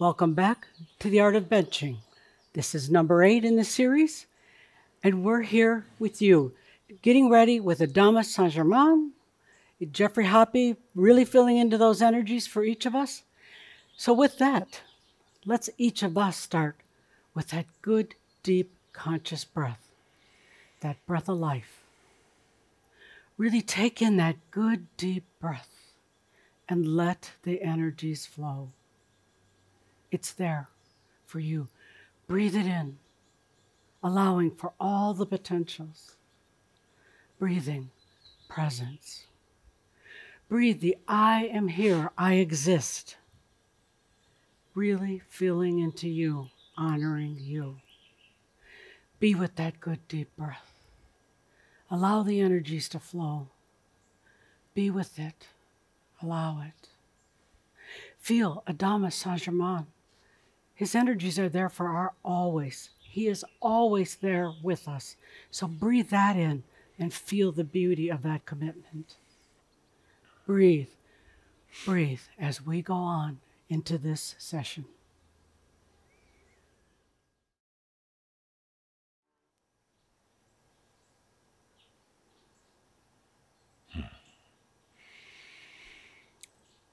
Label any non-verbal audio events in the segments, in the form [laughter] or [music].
Welcome back to the Art of Benching. This is number eight in the series, and we're here with you, getting ready with Adamus Saint Germain, Geoffrey Hoppe, really filling into those energies for each of us. So, with that, let's each of us start with that good, deep, conscious breath, that breath of life. Really take in that good, deep breath and let the energies flow. It's there for you. Breathe it in, allowing for all the potentials. Breathing, presence. Breathe the I am here, I exist. Really feeling into you, honoring you. Be with that good deep breath. Allow the energies to flow. Be with it. Allow it. Feel Adamus Saint Germain his energies are there for our always. He is always there with us. So breathe that in and feel the beauty of that commitment. Breathe, breathe as we go on into this session.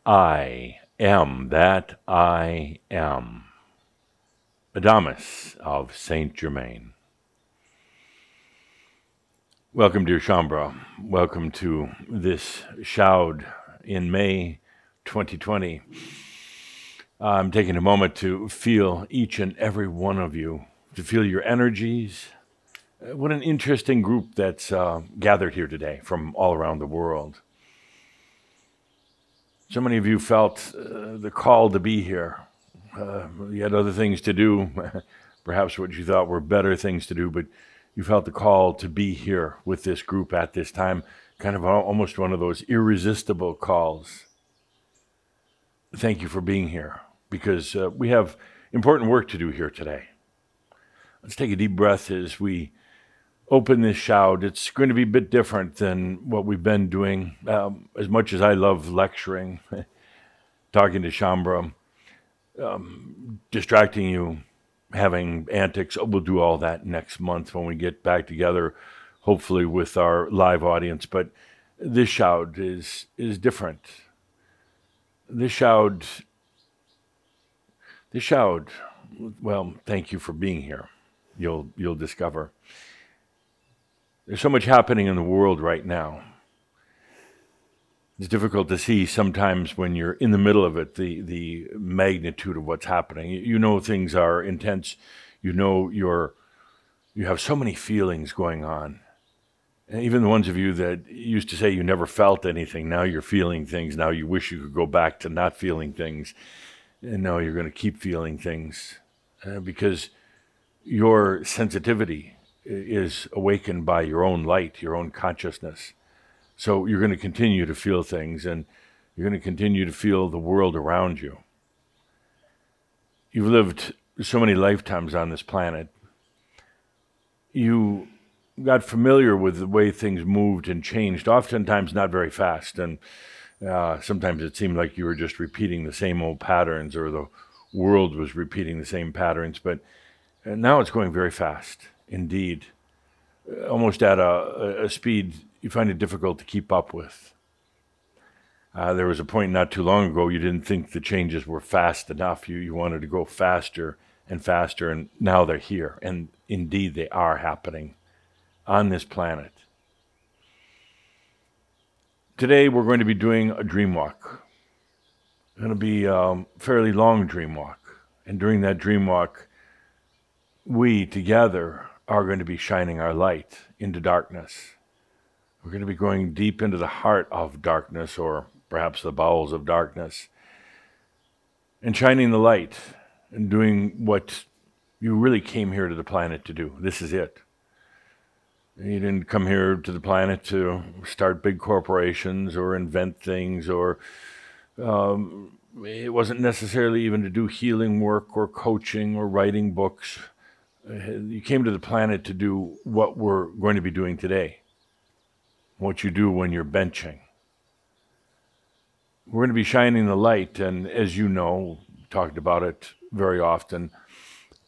I am that I am. Adamus of Saint Germain. Welcome, dear Shaumbra. Welcome to this Shoud in May 2020. I'm taking a moment to feel each and every one of you, to feel your energies. Uh, what an interesting group that's uh, gathered here today from all around the world. So many of you felt uh, the call to be here uh, you had other things to do, [laughs] perhaps what you thought were better things to do, but you felt the call to be here with this group at this time, kind of almost one of those irresistible calls. Thank you for being here because uh, we have important work to do here today. Let's take a deep breath as we open this Shoud. It's going to be a bit different than what we've been doing. Um, as much as I love lecturing, [laughs] talking to Shaumbra, um, distracting you, having antics. We'll do all that next month when we get back together, hopefully with our live audience. But this Shoud is is different. This Shoud, this Shoud. Well, thank you for being here. You'll you'll discover. There's so much happening in the world right now it's difficult to see sometimes when you're in the middle of it the the magnitude of what's happening. You know things are intense. You know you're you have so many feelings going on. And even the ones of you that used to say you never felt anything, now you're feeling things. Now you wish you could go back to not feeling things. And now you're going to keep feeling things uh, because your sensitivity is awakened by your own light, your own consciousness. So you're going to continue to feel things and you're going to continue to feel the world around you. You've lived so many lifetimes on this planet. You got familiar with the way things moved and changed, oftentimes not very fast. And uh, sometimes it seemed like you were just repeating the same old patterns or the world was repeating the same patterns. But uh, now it's going very fast, indeed, almost at a, a speed you find it difficult to keep up with. Uh, there was a point not too long ago you didn't think the changes were fast enough. You, you wanted to go faster and faster, and now they're here. And indeed, they are happening on this planet. Today, we're going to be doing a dream walk. It's going to be a fairly long dream walk. And during that dream walk, we together are going to be shining our light into darkness. We're going to be going deep into the heart of darkness, or perhaps the bowels of darkness, and shining the light and doing what you really came here to the planet to do. This is it. You didn't come here to the planet to start big corporations or invent things, or um, it wasn't necessarily even to do healing work or coaching or writing books. You came to the planet to do what we're going to be doing today what you do when you're benching. We're going to be shining the light, and as you know, talked about it very often,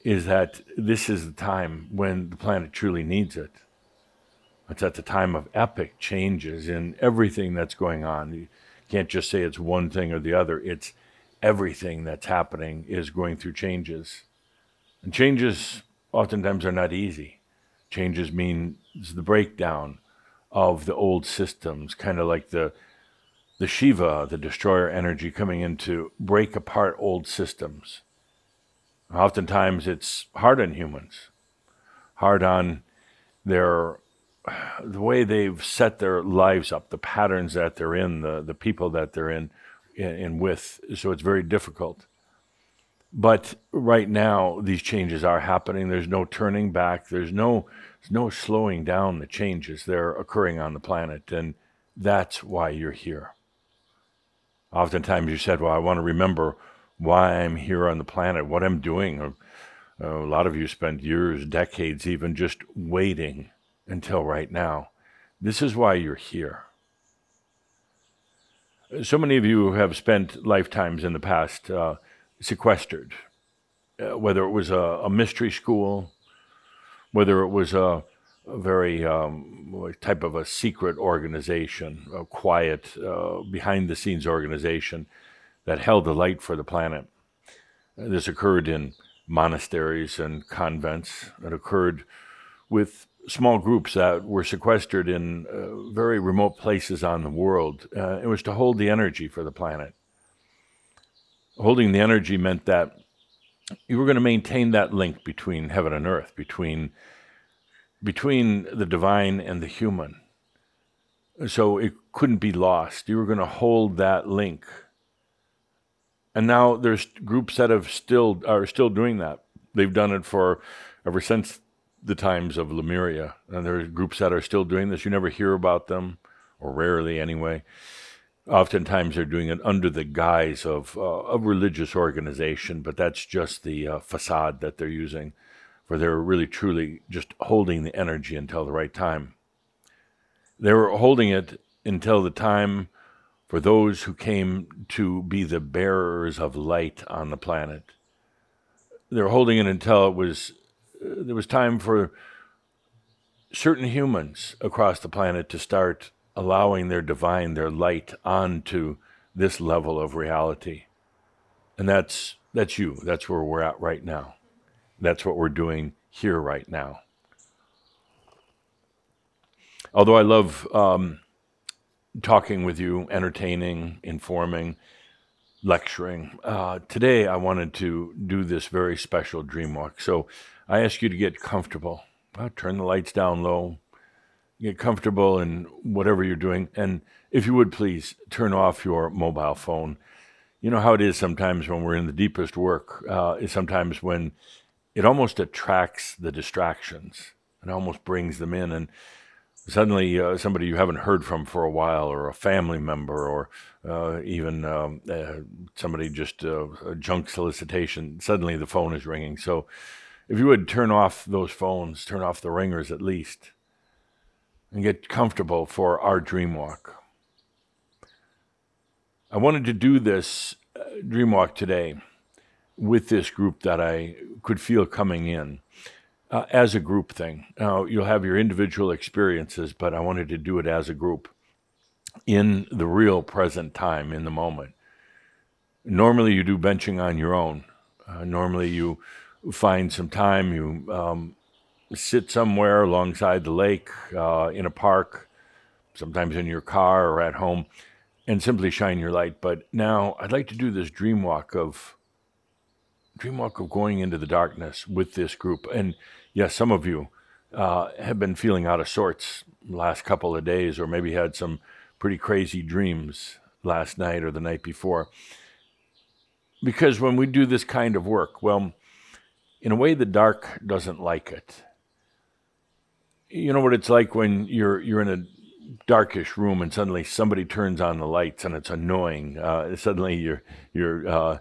is that this is the time when the planet truly needs it. It's at the time of epic changes in everything that's going on. You can't just say it's one thing or the other. It's everything that's happening is going through changes. And changes oftentimes are not easy. Changes means the breakdown of the old systems, kind of like the the Shiva, the destroyer energy coming in to break apart old systems. Oftentimes it's hard on humans, hard on their the way they've set their lives up, the patterns that they're in, the, the people that they're in, in, in with. So it's very difficult. But right now, these changes are happening. There's no turning back. There's no, there's no slowing down the changes. that are occurring on the planet. And that's why you're here. Oftentimes you said, Well, I want to remember why I'm here on the planet, what I'm doing. Uh, a lot of you spent years, decades even just waiting until right now. This is why you're here. So many of you have spent lifetimes in the past uh, sequestered, uh, whether it was a, a, mystery school, whether it was a, very um, type of a secret organization, a quiet, uh, behind the scenes organization that held the light for the planet. This occurred in monasteries and convents. It occurred with small groups that were sequestered in uh, very remote places on the world. Uh, it was to hold the energy for the planet. Holding the energy meant that you were going to maintain that link between heaven and earth, between between the divine and the human. So it couldn't be lost. You were going to hold that link. And now there's groups that have still are still doing that. They've done it for ever since the times of Lemuria, and there are groups that are still doing this. You never hear about them, or rarely anyway. Oftentimes, they're doing it under the guise of uh, a religious organization, but that's just the uh, facade that they're using, for they're really truly just holding the energy until the right time. They were holding it until the time for those who came to be the bearers of light on the planet. They were holding it until it was there was time for certain humans across the planet to start allowing their divine, their light onto this level of reality. And that's that's you. That's where we're at right now. That's what we're doing here right now. Although I love um, talking with you, entertaining, informing, lecturing, uh, today I wanted to do this very special dream walk. So I ask you to get comfortable. Well, turn the lights down low. Get comfortable in whatever you're doing. And if you would please turn off your mobile phone. You know how it is sometimes when we're in the deepest work, uh, is sometimes when it almost attracts the distractions and almost brings them in. And suddenly uh, somebody you haven't heard from for a while, or a family member, or uh, even um, uh, somebody just uh, a junk solicitation, suddenly the phone is ringing. So if you would turn off those phones, turn off the ringers at least, and get comfortable for our dream walk. I wanted to do this uh, dream walk today with this group that I could feel coming in uh, as a group thing. Now, you'll have your individual experiences, but I wanted to do it as a group in the real present time, in the moment. Normally, you do benching on your own. Uh, normally, you find some time. You um, sit somewhere alongside the lake, uh, in a park, sometimes in your car or at home, and simply shine your light. But now I'd like to do this dream walk of dream walk of going into the darkness with this group. And yes, some of you uh, have been feeling out of sorts last couple of days, or maybe had some pretty crazy dreams last night or the night before. Because when we do this kind of work, well, in a way, the dark doesn't like it. You know what it's like when you're you're in a darkish room and suddenly somebody turns on the lights and it's annoying. Uh, suddenly you're you're uh,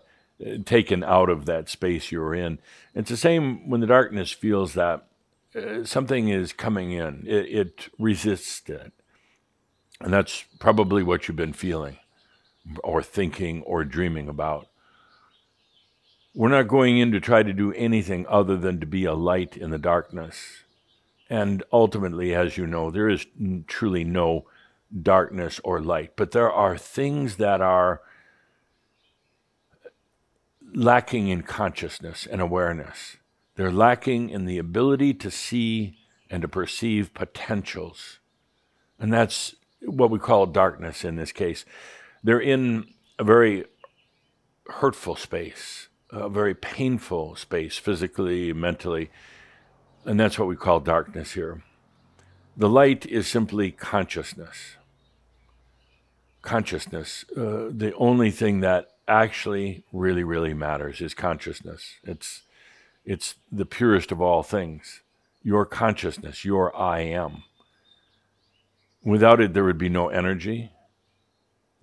taken out of that space you're in. It's the same when the darkness feels that uh, something is coming in. It, it resists it, and that's probably what you've been feeling, or thinking, or dreaming about. We're not going in to try to do anything other than to be a light in the darkness. And ultimately, as you know, there is truly no darkness or light, but there are things that are lacking in consciousness and awareness. They're lacking in the ability to see and to perceive potentials. And that's what we call darkness in this case. They're in a very hurtful space, a very painful space, physically, mentally. And that's what we call darkness here. The light is simply consciousness. Consciousness. Uh, the only thing that actually really, really matters is consciousness. It's, it's the purest of all things. Your consciousness, your I am. Without it, there would be no energy.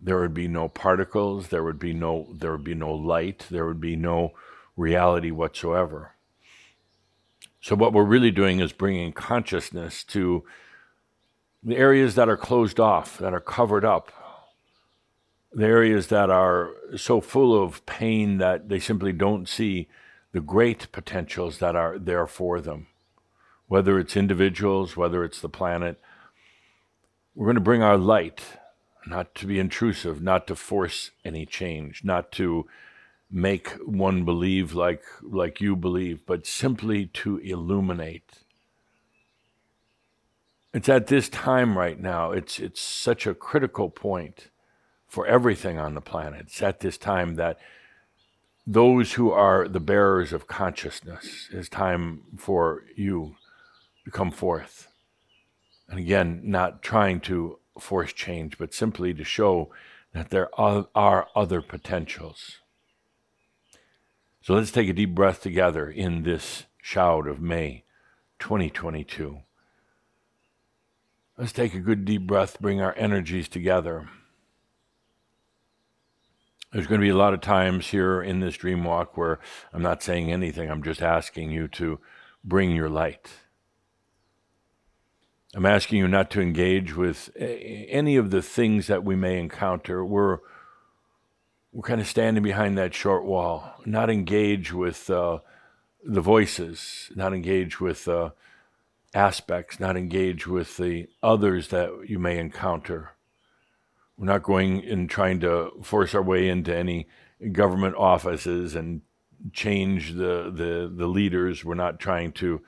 There would be no particles. There would be no, there would be no light. There would be no reality whatsoever. So, what we're really doing is bringing consciousness to the areas that are closed off, that are covered up, the areas that are so full of pain that they simply don't see the great potentials that are there for them, whether it's individuals, whether it's the planet. We're going to bring our light, not to be intrusive, not to force any change, not to make one believe like, like you believe, but simply to illuminate. It's at this time right now, it's, it's such a critical point for everything on the planet. It's at this time that those who are the bearers of consciousness, it's time for you to come forth. And again, not trying to force change, but simply to show that there are other potentials. So let's take a deep breath together in this Shoud of May 2022. Let's take a good deep breath, bring our energies together. There's going to be a lot of times here in this dream walk where I'm not saying anything, I'm just asking you to bring your light. I'm asking you not to engage with any of the things that we may encounter. We're we're kind of standing behind that short wall, not engage with uh, the voices, not engage with uh, aspects, not engage with the others that you may encounter. We're not going and trying to force our way into any government offices and change the, the, the leaders. We're not trying to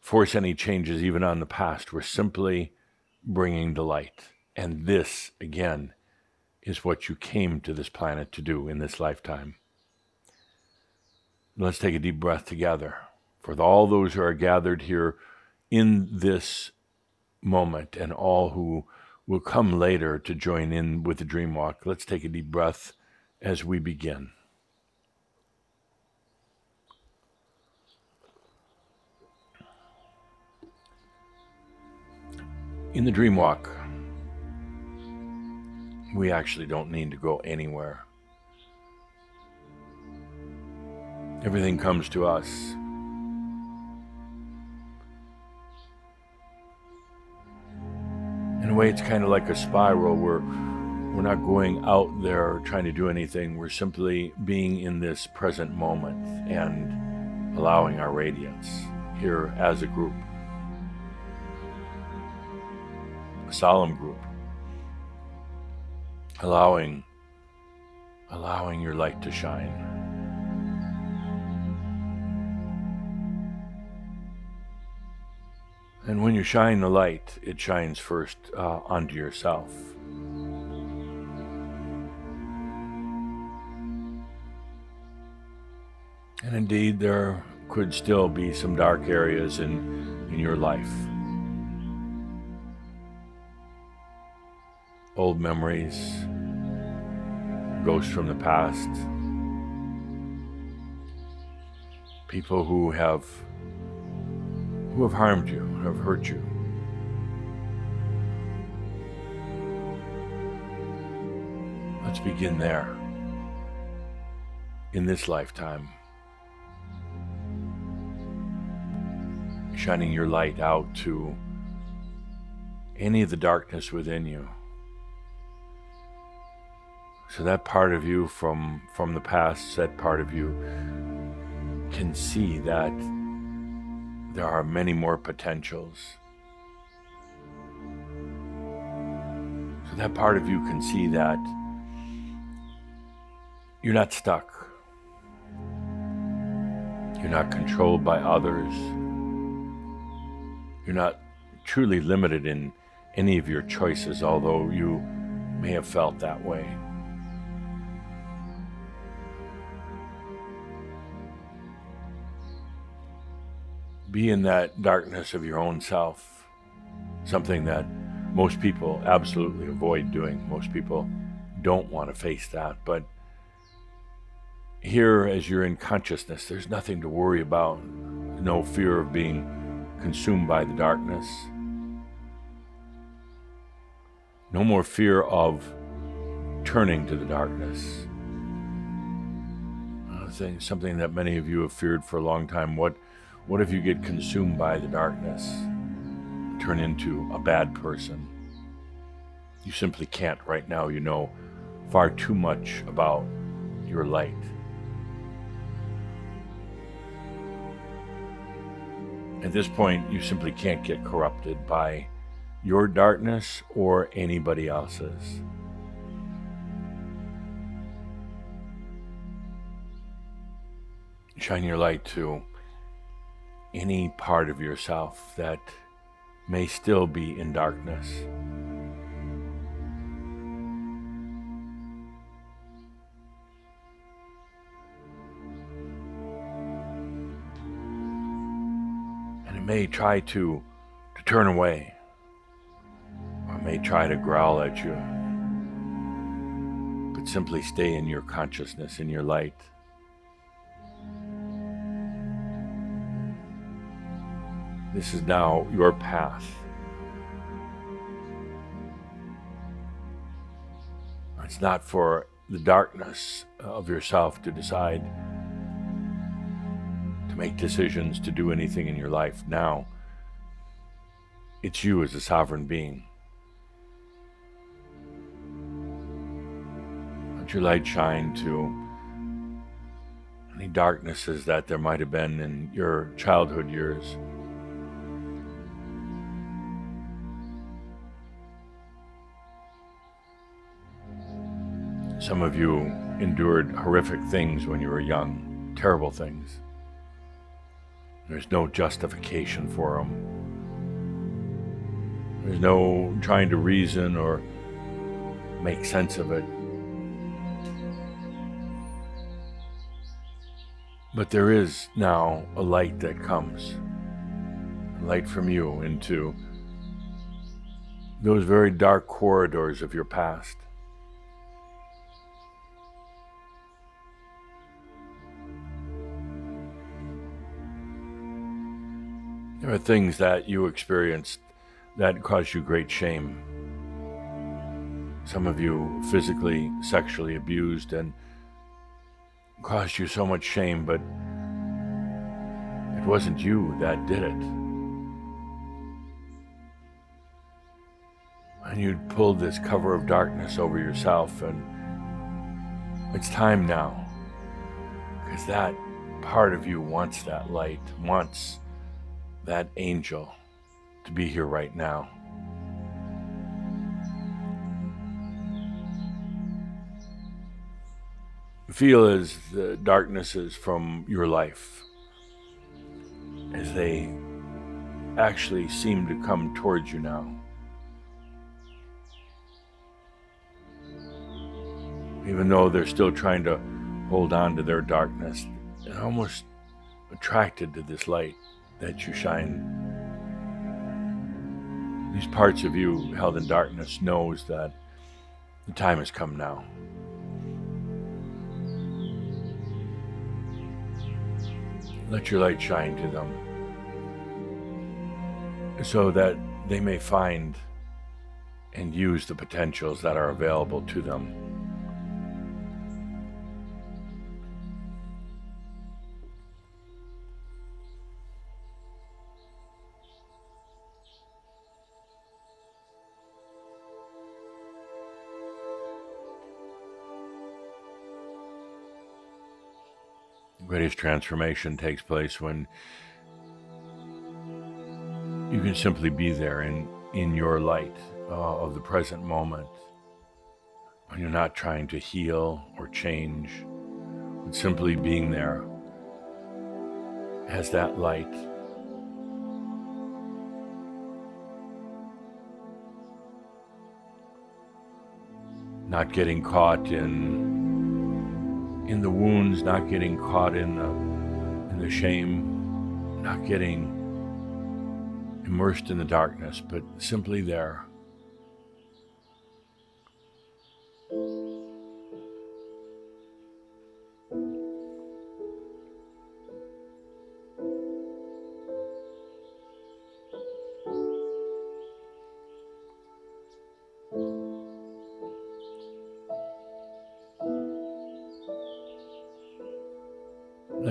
force any changes even on the past. We're simply bringing the light. And this, again, is what you came to this planet to do in this lifetime. Let's take a deep breath together. For all those who are gathered here in this moment and all who will come later to join in with the dream walk. Let's take a deep breath as we begin. In the dream walk, we actually don't need to go anywhere. Everything comes to us. in a way, it's kind of like a spiral where we're not going out there trying to do anything. We're simply being in this present moment and allowing our radiance here as a group, a solemn group, allowing, allowing your light to shine. And when you shine the light, it shines first uh, onto yourself. And indeed, there could still be some dark areas in, in your life. Old memories, ghosts from the past, people who have who have harmed you, have hurt you. Let's begin there in this lifetime. Shining your light out to any of the darkness within you. So that part of you from from the past, that part of you can see that there are many more potentials. So that part of you can see that you're not stuck. You're not controlled by others. You're not truly limited in any of your choices, although you may have felt that way. Be in that darkness of your own self, something that most people absolutely avoid doing. Most people don't want to face that, but here, as you're in consciousness, there's nothing to worry about, no fear of being consumed by the darkness, no more fear of turning to the darkness. Uh, something that many of you have feared for a long time. What, what if you get consumed by the darkness, turn into a bad person? You simply can't right now. You know far too much about your light. At this point, you simply can't get corrupted by your darkness or anybody else's. Shine your light to any part of yourself that may still be in darkness. And it may try to, to turn away, or may try to growl at you, but simply stay in your consciousness, in your light. This is now your path. It's not for the darkness of yourself to decide to make decisions, to do anything in your life. Now, it's you as a sovereign being. Let your light shine to any darknesses that there might have been in your childhood years. Some of you endured horrific things when you were young, terrible things. There's no justification for them. There's no trying to reason or make sense of it. But there is now a light that comes, a light from you into those very dark corridors of your past. There are things that you experienced that caused you great shame. Some of you physically, sexually abused and caused you so much shame, but it wasn't you that did it. And you pulled this cover of darkness over yourself, and it's time now. Because that part of you wants that light, wants that angel to be here right now. Feel as the darknesses from your life, as they actually seem to come towards you now. Even though they're still trying to hold on to their darkness, they're almost attracted to this light that you shine. These parts of you held in darkness knows that the time has come now. Let your light shine to them so that they may find and use the potentials that are available to them. Greatest transformation takes place when you can simply be there in, in your light uh, of the present moment. When you're not trying to heal or change, but simply being there as that light. Not getting caught in in the wounds, not getting caught in the in the shame, not getting immersed in the darkness, but simply there.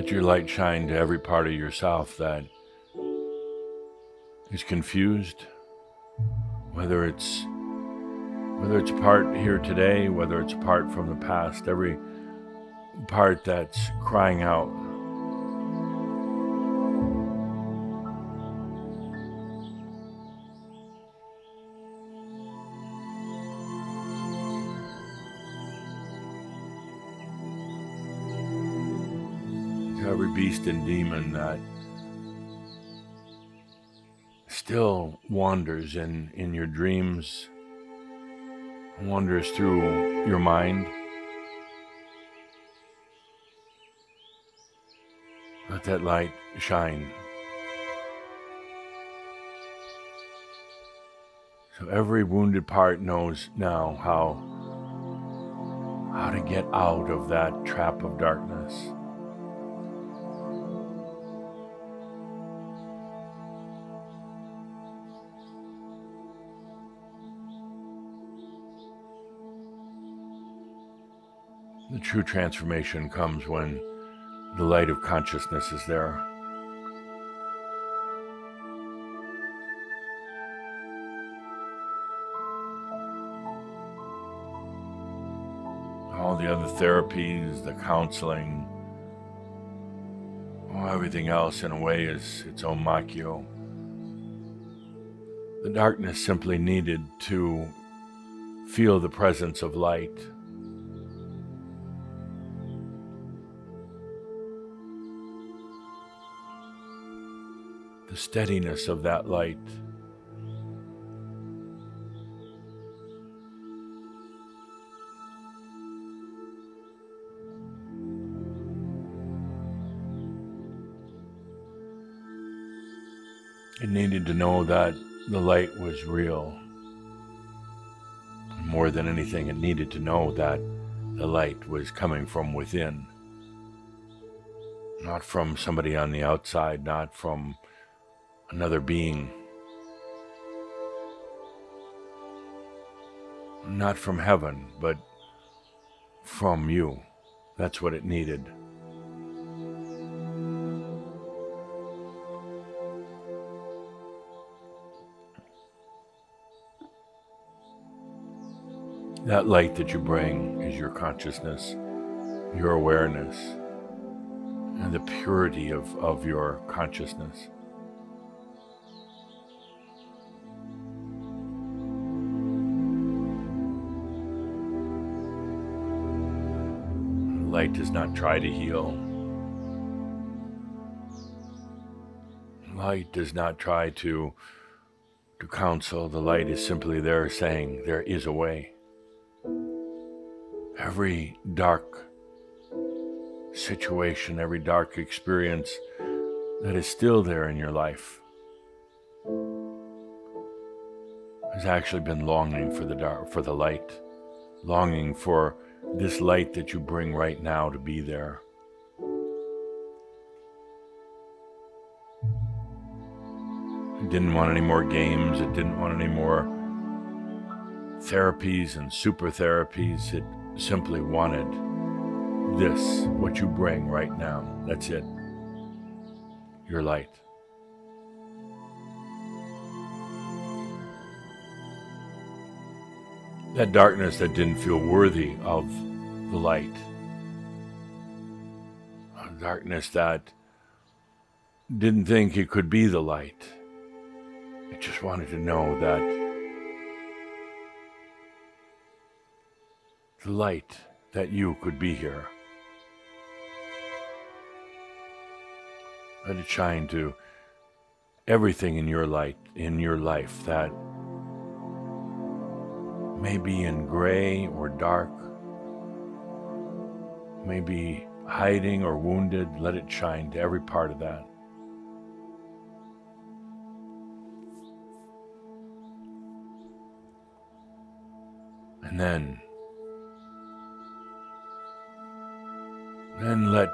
Let your light shine to every part of yourself that is confused, whether it's whether it's part here today, whether it's part from the past, every part that's crying out. And demon that still wanders in, in your dreams, wanders through your mind. Let that light shine. So every wounded part knows now how how to get out of that trap of darkness. True transformation comes when the light of consciousness is there. All the other therapies, the counseling, everything else in a way is its own machio. The darkness simply needed to feel the presence of light. Steadiness of that light. It needed to know that the light was real. More than anything, it needed to know that the light was coming from within, not from somebody on the outside, not from another being. Not from heaven, but from you. That's what it needed. That light that you bring is your consciousness, your awareness, and the purity of, of your consciousness. Does not try to heal. Light does not try to, to counsel. The light is simply there saying, There is a way. Every dark situation, every dark experience that is still there in your life has actually been longing for the dark, for the light, longing for this light that you bring right now to be there. It didn't want any more games. It didn't want any more therapies and super therapies. It simply wanted this, what you bring right now. That's it. Your light. That darkness that didn't feel worthy of the light a darkness that didn't think it could be the light. It just wanted to know that the light that you could be here. Let it shine to everything in your light, in your life that may be in gray or dark, may be hiding or wounded. Let it shine to every part of that. And then, then let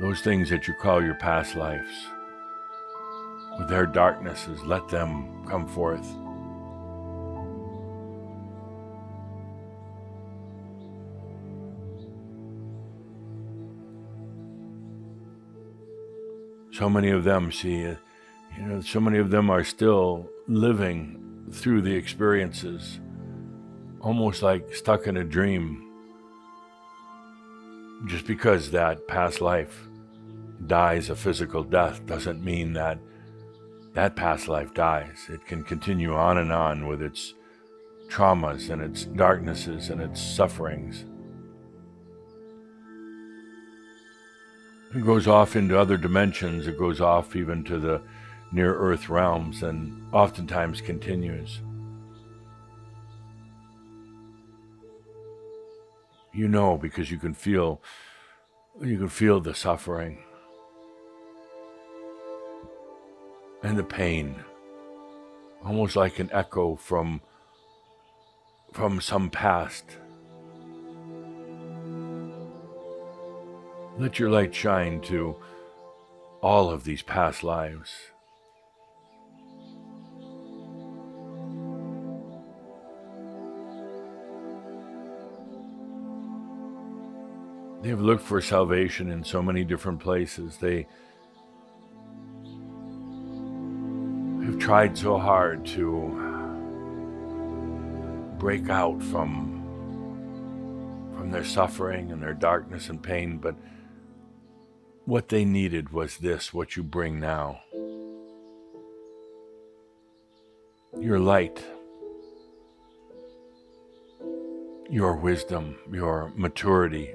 those things that you call your past lives, with their darknesses, let them come forth. So many of them see, uh, you know, so many of them are still living through the experiences, almost like stuck in a dream just because that past life dies a physical death doesn't mean that that past life dies. It can continue on and on with its traumas and its darknesses and its sufferings. It goes off into other dimensions, it goes off even to the near earth realms and oftentimes continues. You know because you can feel you can feel the suffering and the pain almost like an echo from from some past let your light shine to all of these past lives They've looked for salvation in so many different places. They have tried so hard to break out from from their suffering and their darkness and pain, but what they needed was this, what you bring now. Your light, your wisdom, your maturity,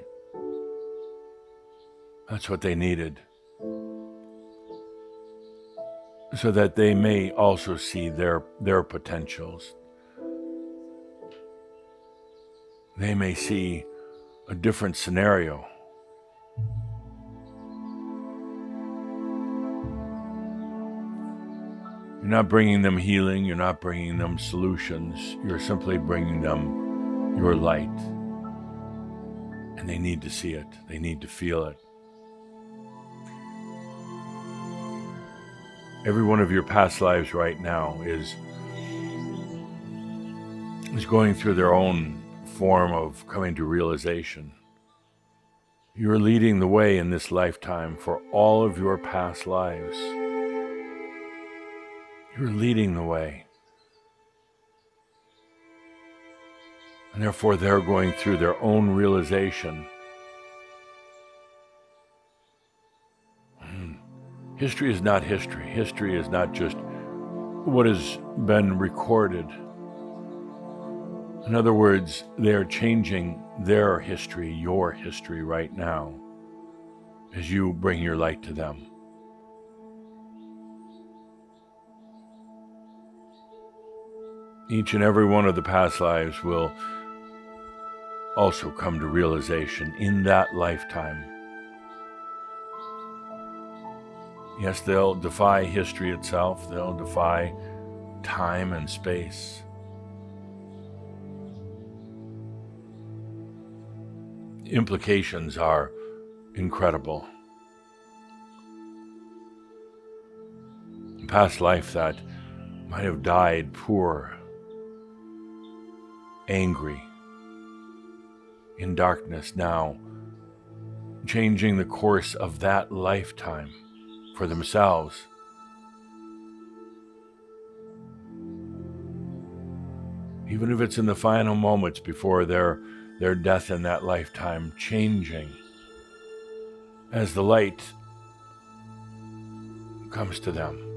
that's what they needed. So that they may also see their, their potentials. They may see a different scenario. You're not bringing them healing, you're not bringing them solutions, you're simply bringing them your light. And they need to see it, they need to feel it. every one of your past lives right now is is going through their own form of coming to realization. You're leading the way in this lifetime for all of your past lives. You're leading the way. And therefore, they're going through their own realization hmm. History is not history. History is not just what has been recorded. In other words, they are changing their history, your history right now, as you bring your light to them. Each and every one of the past lives will also come to realization in that lifetime Yes, they'll defy history itself, they'll defy time and space. Implications are incredible. past life that might have died poor, angry, in darkness now, changing the course of that lifetime for themselves. Even if it's in the final moments before their, their death in that lifetime, changing as the light comes to them.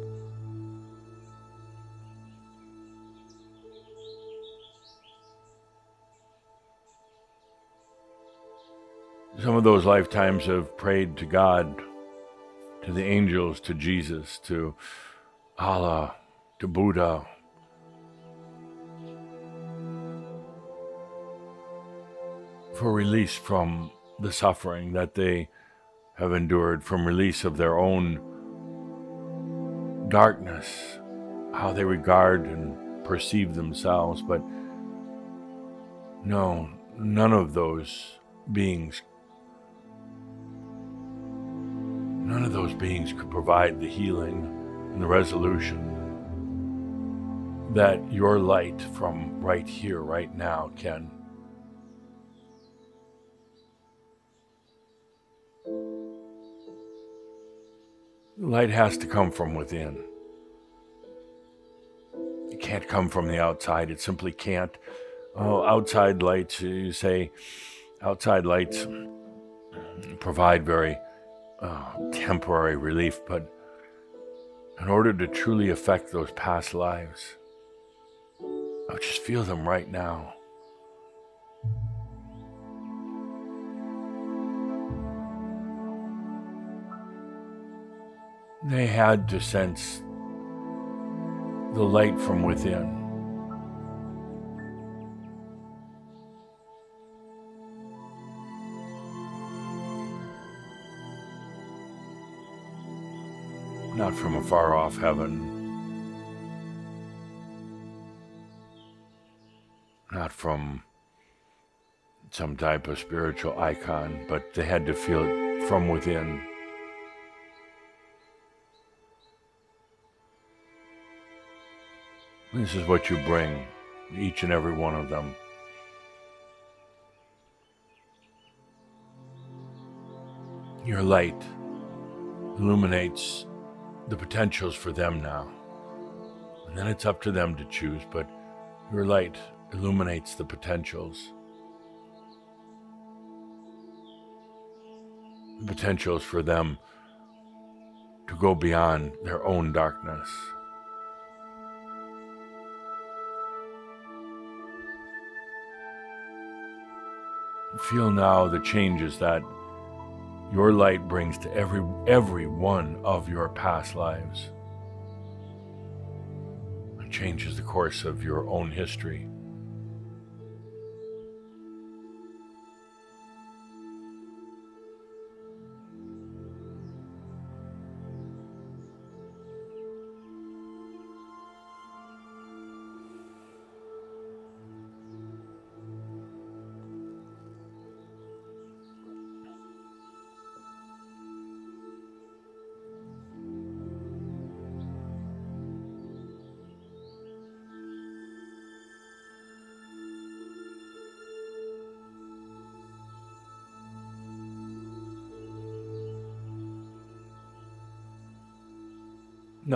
Some of those lifetimes have prayed to God, to the angels, to Jesus, to Allah, to Buddha. For release from the suffering that they have endured, from release of their own darkness, how they regard and perceive themselves. But no, none of those beings None of those beings could provide the healing and the resolution that your light from right here, right now, can. Light has to come from within. It can't come from the outside. It simply can't. Oh, outside lights, you say, outside lights provide very uh, temporary relief, but in order to truly affect those past lives, I just feel them right now. They had to sense the light from within. From a far off heaven, not from some type of spiritual icon, but they had to feel it from within. This is what you bring, each and every one of them. Your light illuminates the potentials for them now. And then it's up to them to choose, but your light illuminates the potentials. The potentials for them to go beyond their own darkness. Feel now the changes that your light brings to every every one of your past lives. It changes the course of your own history.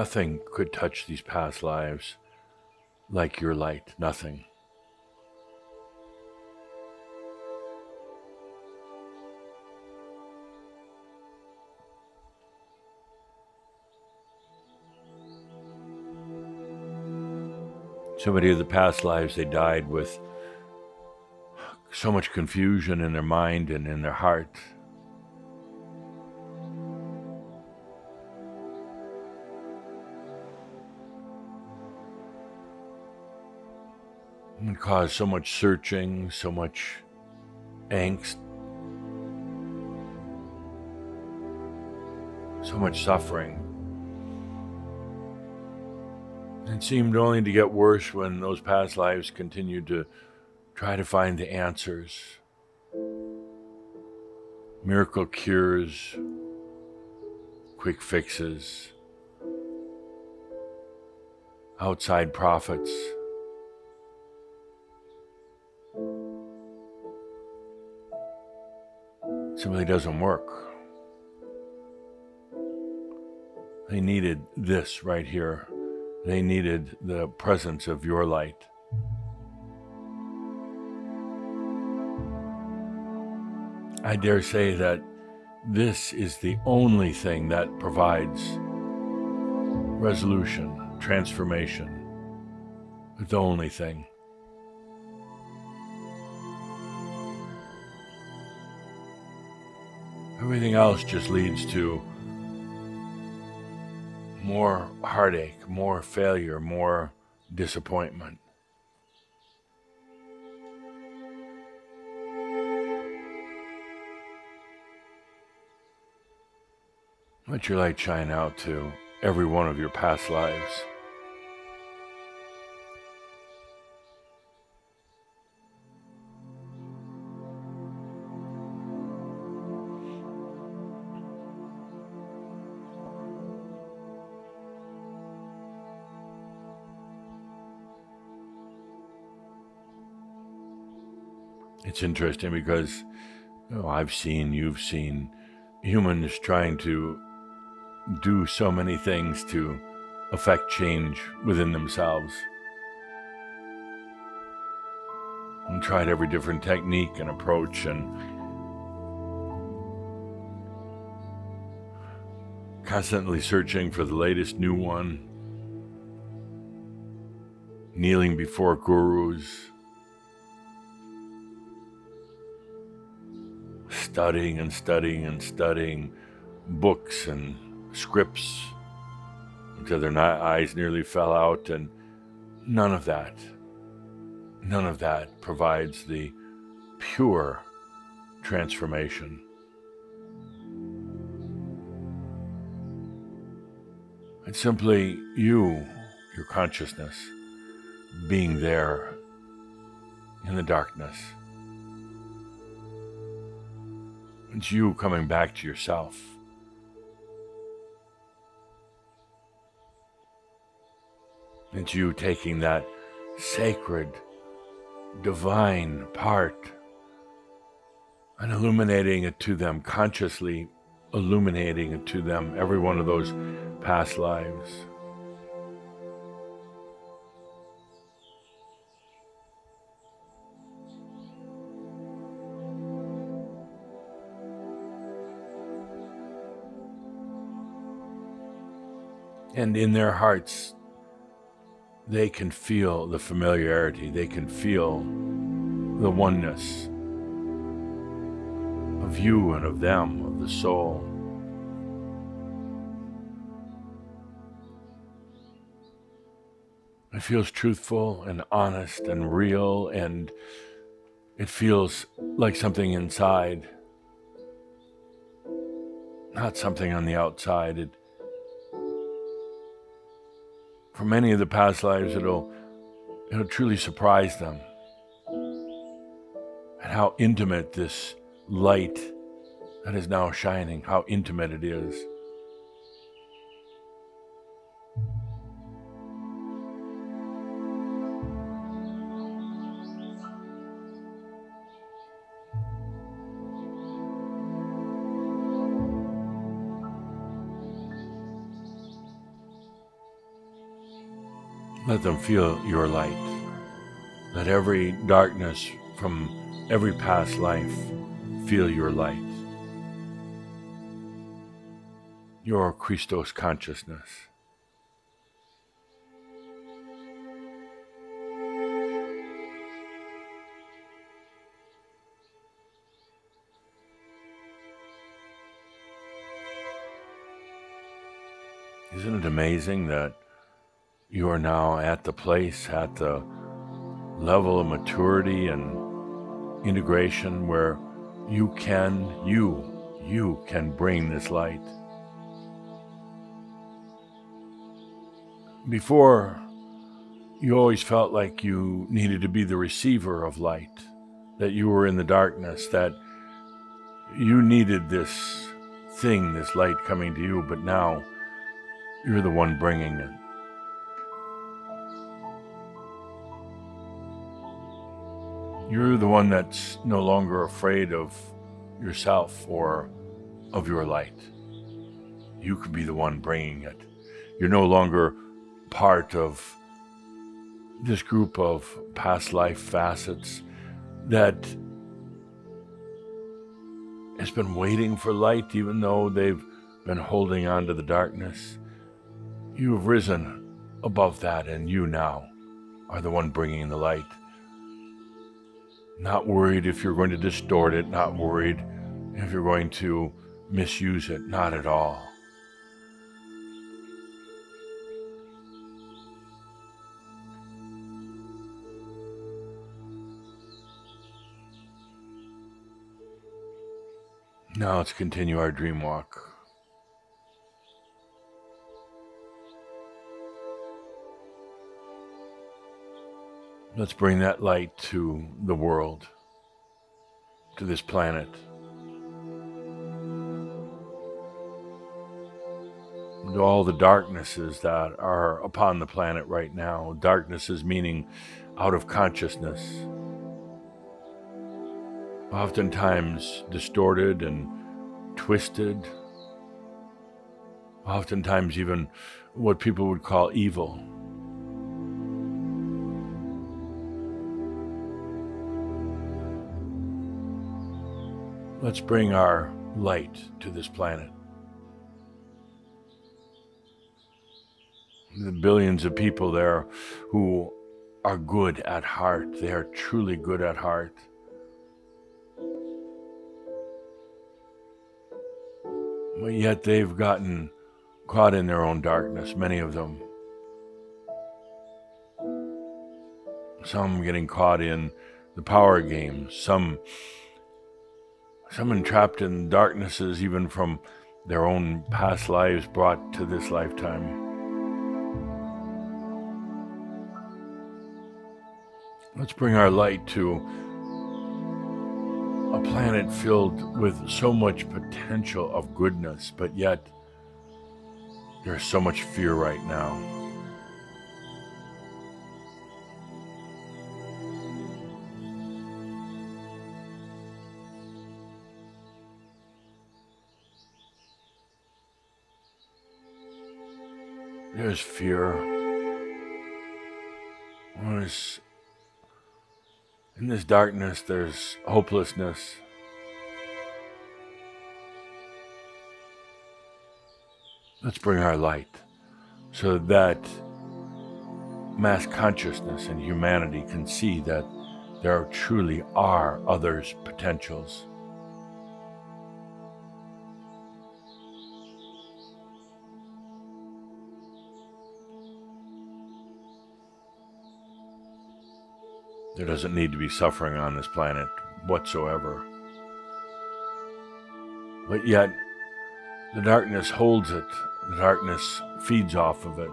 Nothing could touch these past lives like your light. Nothing. So many of the past lives, they died with so much confusion in their mind and in their heart. And cause so much searching, so much angst, so much suffering. It seemed only to get worse when those past lives continued to try to find the answers. Miracle cures, quick fixes, outside prophets. Simply doesn't work. They needed this right here. They needed the presence of your light. I dare say that this is the only thing that provides resolution, transformation. The only thing. Everything else just leads to more heartache, more failure, more disappointment. Let your light shine out to every one of your past lives. It's interesting because I've seen, you've seen humans trying to do so many things to affect change within themselves. And tried every different technique and approach and constantly searching for the latest new one, kneeling before gurus, studying and studying and studying books and scripts until their eyes nearly fell out, and none of that, none of that provides the pure transformation. It's simply you, your consciousness, being there in the darkness. It's you coming back to yourself. It's you taking that sacred, divine part and illuminating it to them, consciously illuminating it to them, every one of those past lives. And in their hearts, they can feel the familiarity, they can feel the oneness of you and of them, of the soul. It feels truthful and honest and real, and it feels like something inside, not something on the outside. It, for many of the past lives, it'll, it'll truly surprise them. And how intimate this light that is now shining, how intimate it is. Let them feel your light. Let every darkness from every past life feel your light. Your Christos consciousness. Isn't it amazing that you are now at the place, at the level of maturity and integration where you can, you, you can bring this light. Before, you always felt like you needed to be the receiver of light, that you were in the darkness, that you needed this thing, this light coming to you, but now you're the one bringing it. You're the one that's no longer afraid of yourself or of your light. You can be the one bringing it. You're no longer part of this group of past life facets that has been waiting for light, even though they've been holding on to the darkness. You have risen above that, and you now are the one bringing the light. Not worried if you're going to distort it, not worried if you're going to misuse it, not at all. Now let's continue our dream walk. Let's bring that light to the world, to this planet. To all the darknesses that are upon the planet right now. Darknesses meaning out of consciousness oftentimes distorted and twisted, oftentimes even what people would call evil. Let's bring our light to this planet. The billions of people there who are good at heart, they are truly good at heart. But yet they've gotten caught in their own darkness, many of them. Some getting caught in the power games, some some entrapped in darknesses even from their own past lives brought to this lifetime. Let's bring our light to a planet filled with so much potential of goodness, but yet there's so much fear right now. There's fear. There's in this darkness, there's hopelessness. Let's bring our light so that mass consciousness and humanity can see that there truly are others' potentials. There doesn't need to be suffering on this planet whatsoever. But yet, the darkness holds it, the darkness feeds off of it.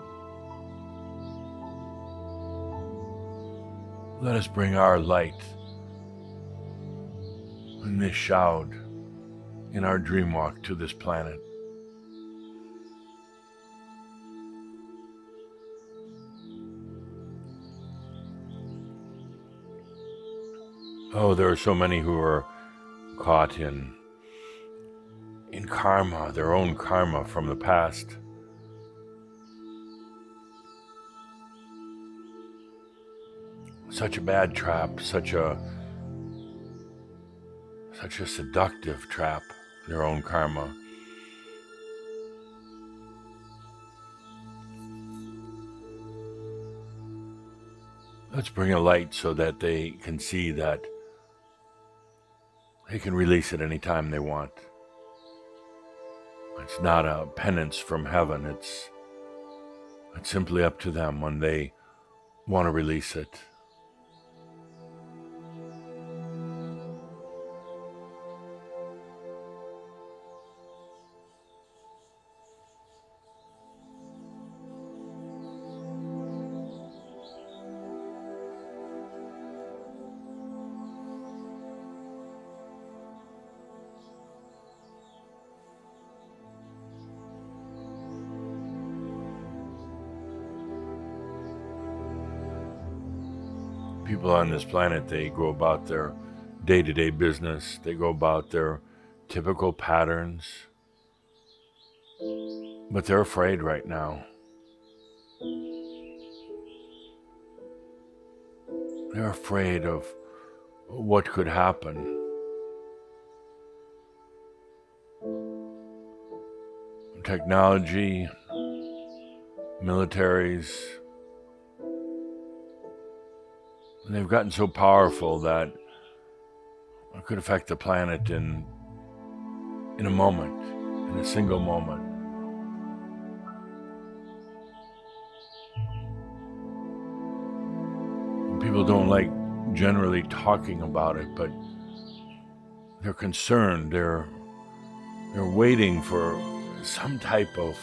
Let us bring our light in this Shoud, in our dream walk to this planet. Oh, there are so many who are caught in in karma, their own karma from the past. Such a bad trap, such a such a seductive trap, their own karma. Let's bring a light so that they can see that they can release it anytime they want. It's not a penance from heaven. It's it's simply up to them when they want to release it. people on this planet, they go about their day to day business, they go about their typical patterns. But they're afraid right now. They're afraid of what could happen. Technology, militaries, and they've gotten so powerful that it could affect the planet in in a moment, in a single moment. People don't like generally talking about it, but they're concerned. They're they're waiting for some type of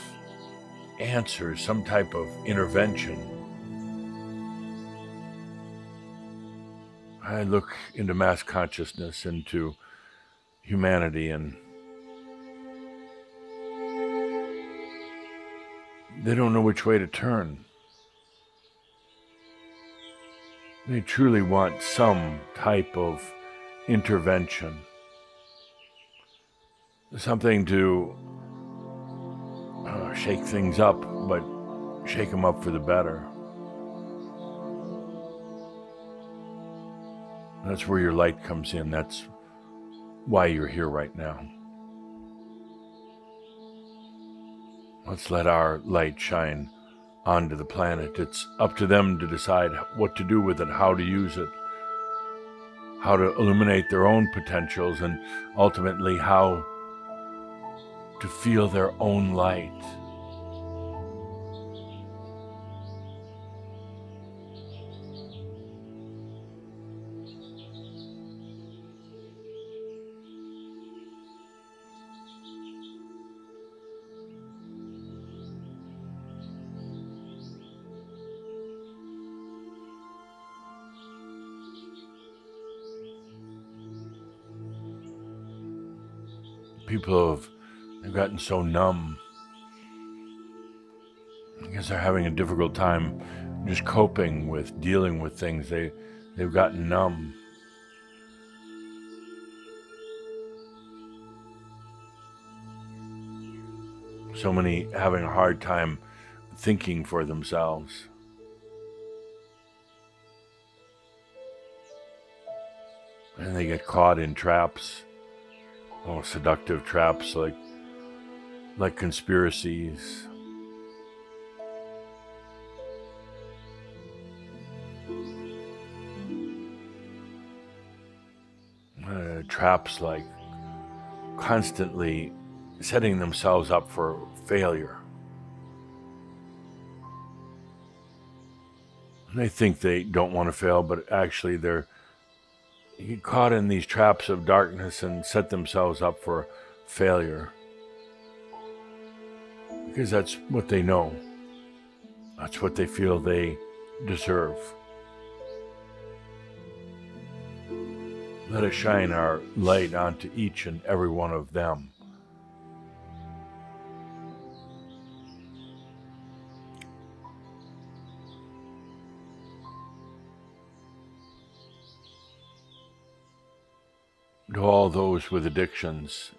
answer, some type of intervention. I look into mass consciousness, into humanity, and they don't know which way to turn. They truly want some type of intervention, something to uh, shake things up, but shake them up for the better. That's where your light comes in. That's why you're here right now. Let's let our light shine onto the planet. It's up to them to decide what to do with it, how to use it, how to illuminate their own potentials, and ultimately how to feel their own light. People have they've gotten so numb. I guess they're having a difficult time just coping with dealing with things. They they've gotten numb. So many having a hard time thinking for themselves. And they get caught in traps oh, seductive traps like like conspiracies. Uh, traps like constantly setting themselves up for failure. they think they don't want to fail, but actually they're get caught in these traps of darkness and set themselves up for failure. Because that's what they know. That's what they feel they deserve. Let us shine our light onto each and every one of them. All those with addictions.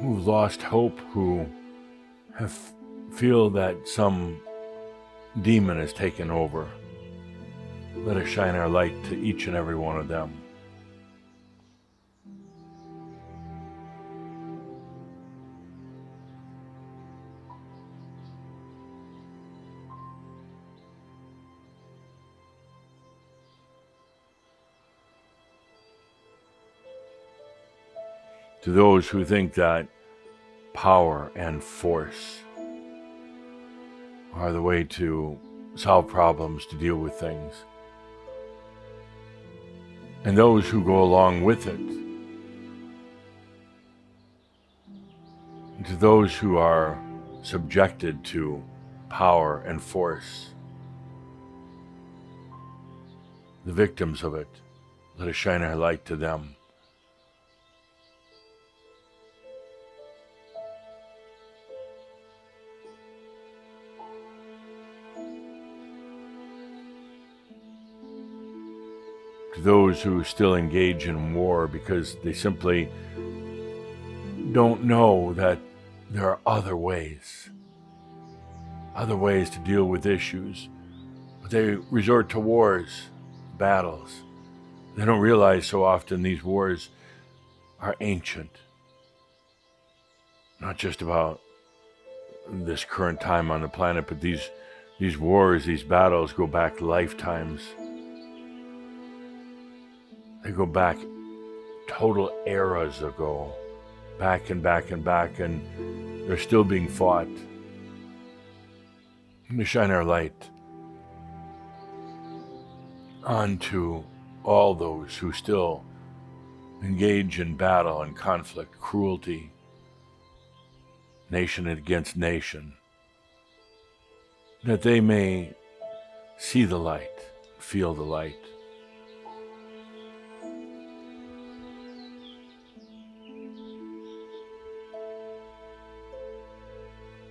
Who've lost hope, who have feel that some demon has taken over. Let us shine our light to each and every one of them. To those who think that power and force are the way to solve problems, to deal with things. And those who go along with it. And to those who are subjected to power and force. The victims of it, let us shine our light to them. Those who still engage in war because they simply don't know that there are other ways, other ways to deal with issues. But they resort to wars, battles. They don't realize so often these wars are ancient. Not just about this current time on the planet, but these these wars, these battles go back lifetimes. They go back total eras ago, back and back and back, and they're still being fought. To shine our light onto all those who still engage in battle and conflict, cruelty, nation against nation, that they may see the light, feel the light.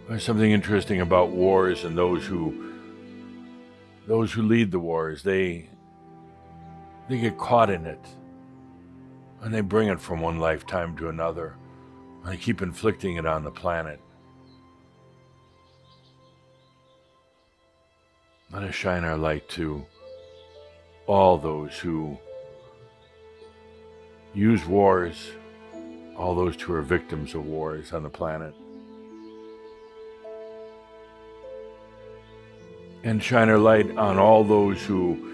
There's something interesting about wars and those who those who lead the wars. They they get caught in it. And they bring it from one lifetime to another. And they keep inflicting it on the planet. Let us shine our light to all those who use wars, all those who are victims of wars on the planet. And shine our light on all those who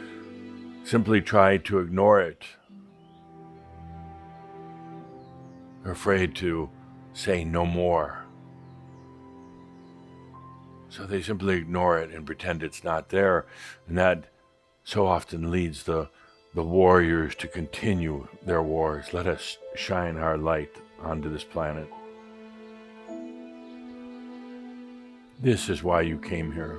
simply try to ignore it. They're afraid to say no more. So they simply ignore it and pretend it's not there. And that so often leads the, the warriors to continue their wars. Let us shine our light onto this planet. This is why you came here.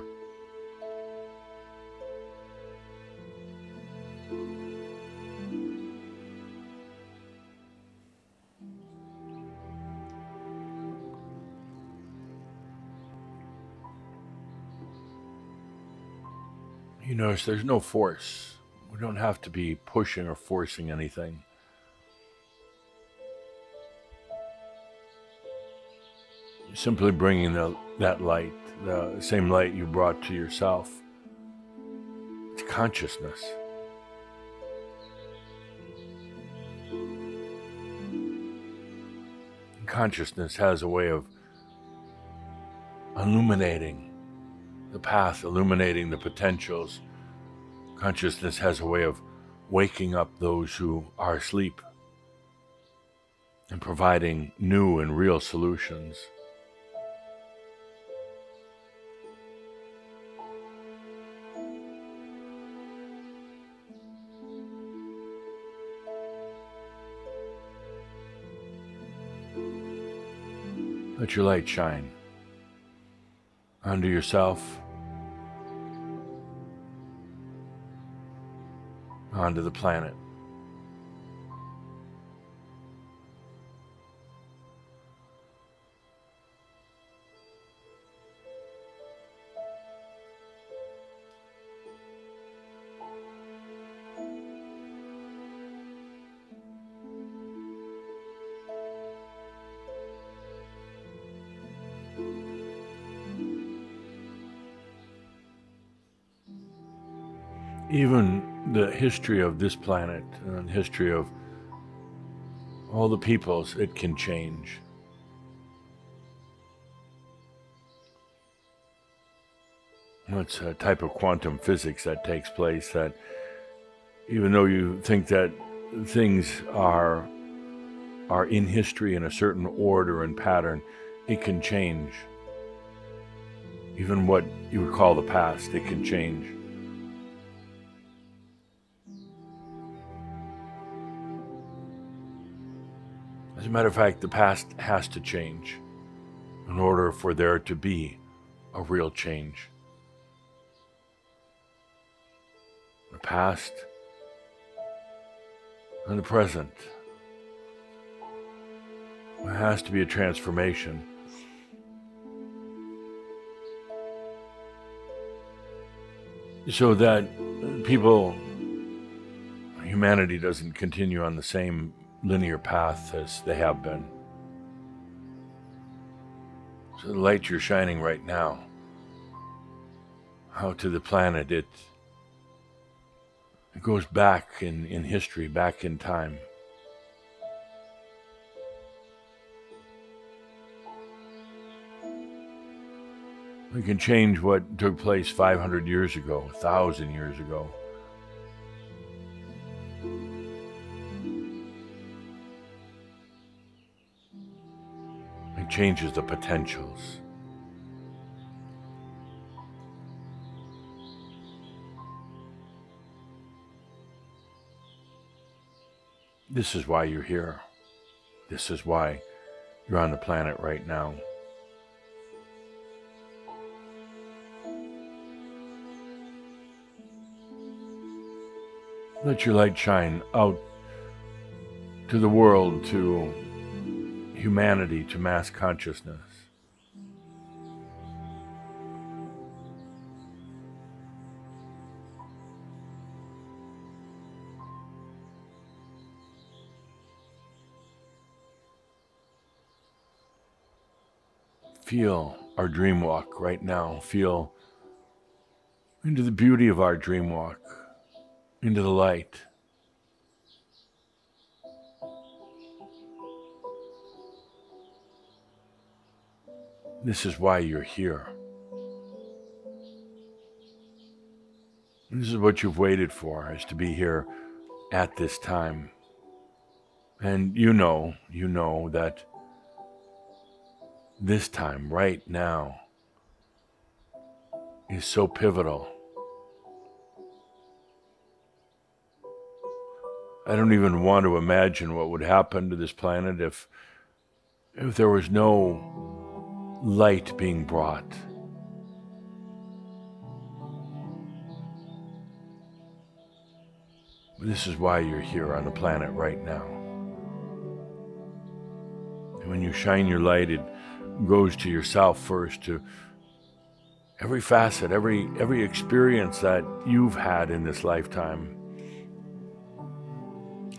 There's no force. We don't have to be pushing or forcing anything. Simply bringing the, that light, the same light you brought to yourself. It's consciousness. Consciousness has a way of illuminating the path, illuminating the potentials. Consciousness has a way of waking up those who are asleep and providing new and real solutions. Let your light shine onto yourself onto the planet. History of this planet and history of all the peoples, it can change. It's a type of quantum physics that takes place that even though you think that things are are in history in a certain order and pattern, it can change. Even what you would call the past, it can change. Matter of fact, the past has to change in order for there to be a real change. The past and the present. There has to be a transformation. So that people, humanity doesn't continue on the same linear path as they have been. So the light you're shining right now, out to the planet, it It goes back in, in history, back in time. We can change what took place 500 years ago, 1,000 years ago. Changes the potentials. This is why you're here. This is why you're on the planet right now. Let your light shine out to the world, to humanity, to mass consciousness. Feel our dream walk right now. Feel into the beauty of our dream walk, into the light. This is why you're here. This is what you've waited for, is to be here at this time. And you know, you know that this time, right now, is so pivotal. I don't even want to imagine what would happen to this planet if if there was no light being brought. This is why you're here on the planet right now. And when you shine your light, it goes to yourself first, to every facet, every every experience that you've had in this lifetime.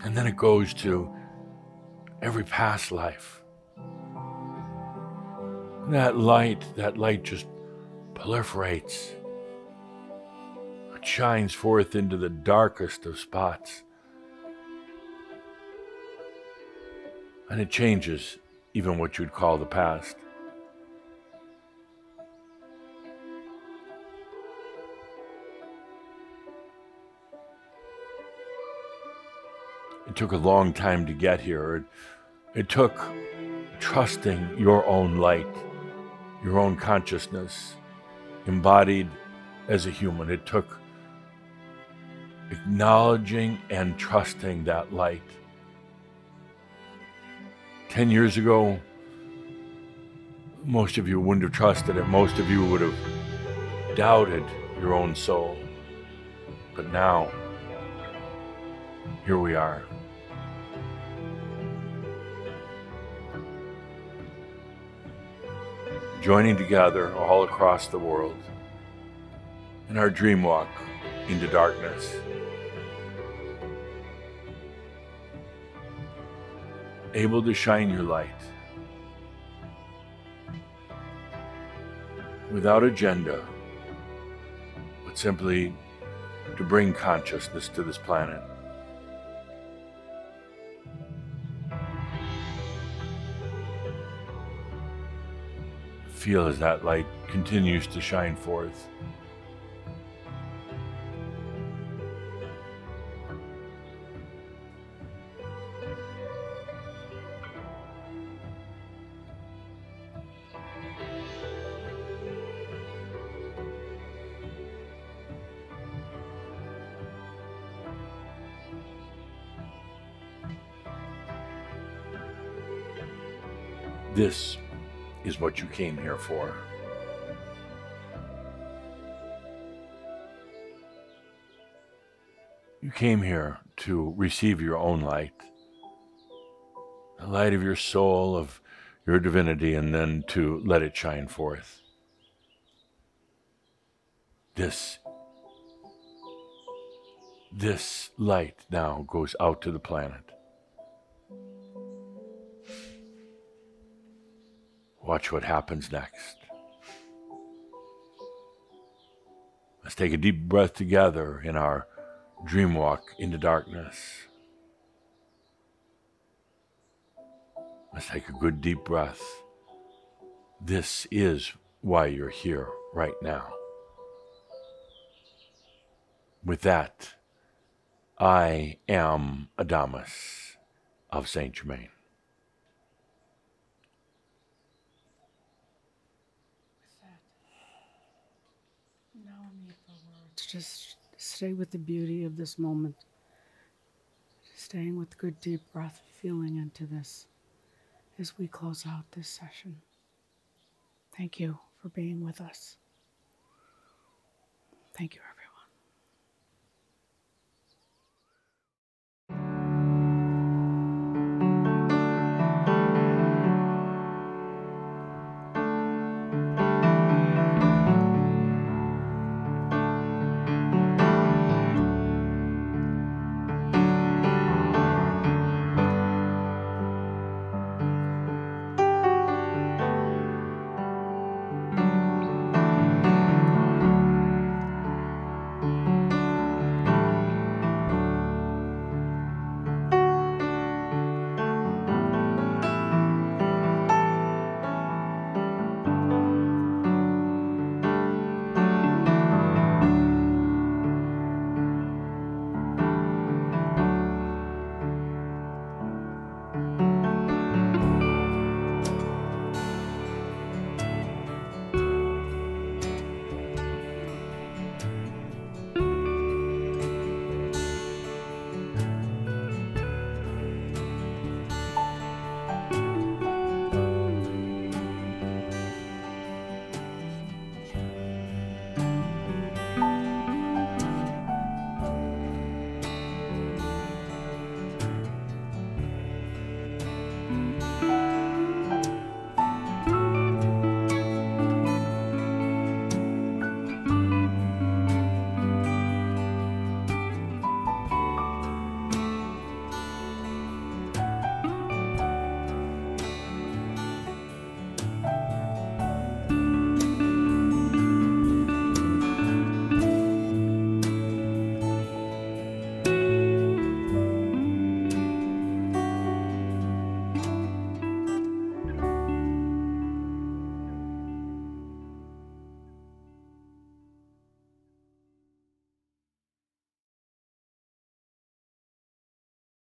And then it goes to every past life. That light, that light just proliferates. It shines forth into the darkest of spots. And it changes even what you'd call the past. It took a long time to get here. It, it took trusting your own light, your own consciousness, embodied as a human. It took acknowledging and trusting that light. Ten years ago, most of you wouldn't have trusted it. Most of you would have doubted your own soul. But now, here we are. Joining together all across the world in our dream walk into darkness. Able to shine your light without agenda, but simply to bring consciousness to this planet. Feel as that light continues to shine forth. Came here for. You came here to receive your own light, the light of your soul, of your divinity, and then to let it shine forth. This, this light now goes out to the planet. Watch what happens next. Let's take a deep breath together in our dream walk into darkness. Let's take a good deep breath. This is why you're here right now. With that, I am Adamus of Saint Germain. No need for words. Just stay with the beauty of this moment. Staying with good deep breath, feeling into this as we close out this session. Thank you for being with us. Thank you.